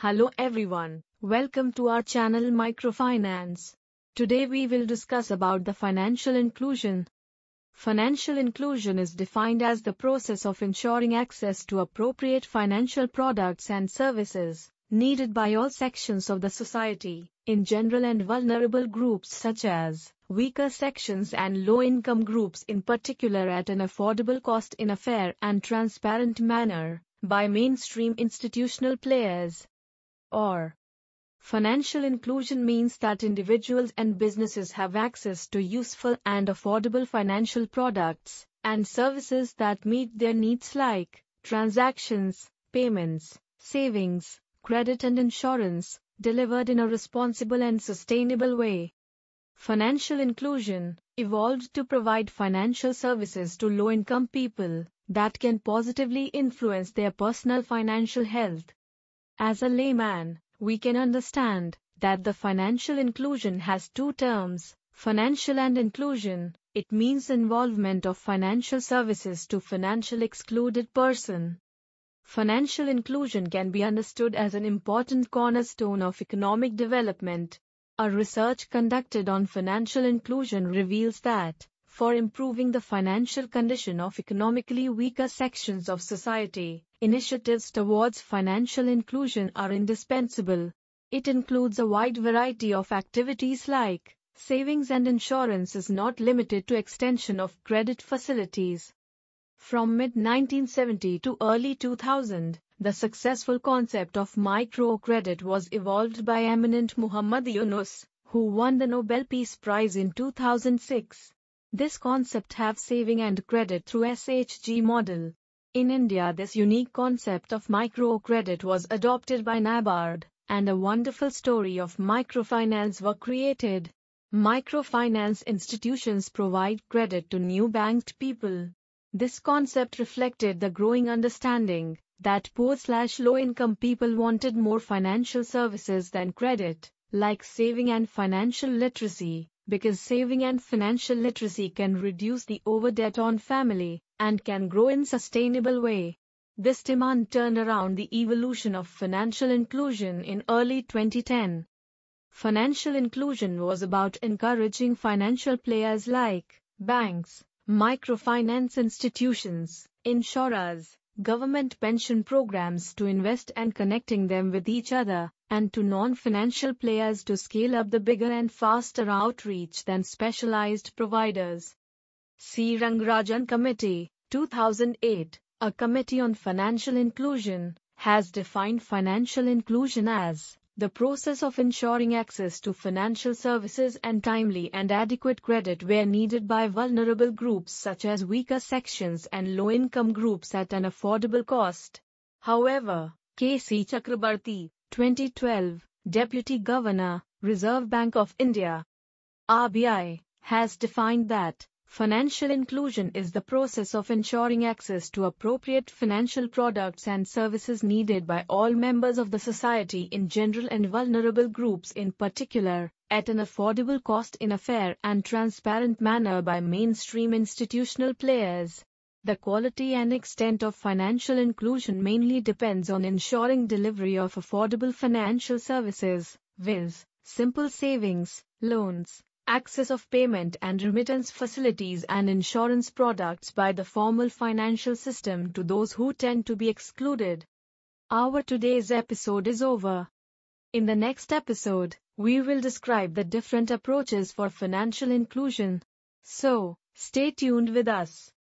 Hello everyone, welcome to our channel Microfinance. Today we will discuss about the financial inclusion. Financial inclusion is defined as the process of ensuring access to appropriate financial products and services needed by all sections of the society, in general and vulnerable groups such as weaker sections and low-income groups in particular at an affordable cost in a fair and transparent manner by mainstream institutional players or Financial inclusion means that individuals and businesses have access to useful and affordable financial products and services that meet their needs like transactions, payments, savings, credit and insurance, delivered in a responsible and sustainable way. Financial inclusion evolved to provide financial services to low income people that can positively influence their personal financial health. As a layman, we can understand that the financial inclusion has two terms financial and inclusion. It means involvement of financial services to financial excluded person. Financial inclusion can be understood as an important cornerstone of economic development. A research conducted on financial inclusion reveals that for improving the financial condition of economically weaker sections of society. Initiatives towards financial inclusion are indispensable. It includes a wide variety of activities like savings and insurance is not limited to extension of credit facilities. From mid-1970 to early 2000, the successful concept of microcredit was evolved by eminent Muhammad Yunus, who won the Nobel Peace Prize in 2006. This concept have saving and credit through SHG model. In India this unique concept of microcredit was adopted by NABARD, and a wonderful story of microfinance were created. Microfinance institutions provide credit to unbanked people. This concept reflected the growing understanding that poor slash low income people wanted more financial services than credit, like saving and financial literacy because saving and financial literacy can reduce the overdebt on family and can grow in sustainable way. This demand turned around the evolution of financial inclusion in early 2010. Financial inclusion was about encouraging financial players like banks, microfinance institutions, insurers, government pension programs to invest and connecting them with each other, and to non-financial players to scale up the bigger and faster outreach than specialized providers. C. Rangarajan Committee, 2008, a committee on financial inclusion, has defined financial inclusion as the process of ensuring access to financial services and timely and adequate credit where needed by vulnerable groups such as weaker sections and low-income groups at an affordable cost. However, K.C. Chakrabarty, 2012, Deputy Governor, Reserve Bank of India, RBI, has defined that Financial inclusion is the process of ensuring access to appropriate financial products and services needed by all members of the society in general and vulnerable groups in particular, at an affordable cost in a fair and transparent manner by mainstream institutional players. The quality and extent of financial inclusion mainly depends on ensuring delivery of affordable financial services, viz., simple savings, loans, access of payment and remittance facilities and insurance products by the formal financial system to those who tend to be excluded. Our today's episode is over. In the next episode, we will describe the different approaches for financial inclusion. So, stay tuned with us.